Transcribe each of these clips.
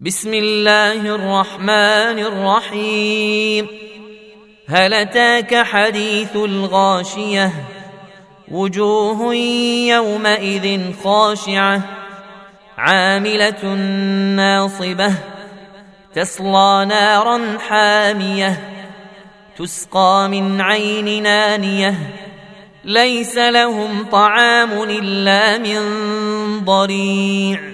بسم الله الرحمن الرحيم. هل أتاك حديث الغاشية؟ وجوه يومئذ خاشعة. عاملة ناصبة. تصلى نارا حامية. تسقى من عين نانية. ليس لهم طعام إلا من ضريع.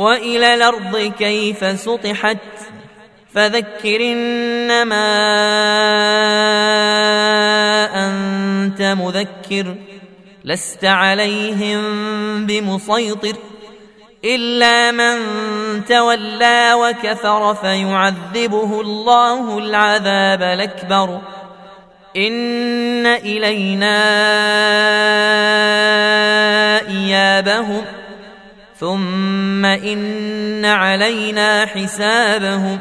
وإلى الأرض كيف سطحت فذكر إنما أنت مذكر لست عليهم بمسيطر إلا من تولى وكفر فيعذبه الله العذاب الأكبر إن إلينا إيابهم ثم ان علينا حسابهم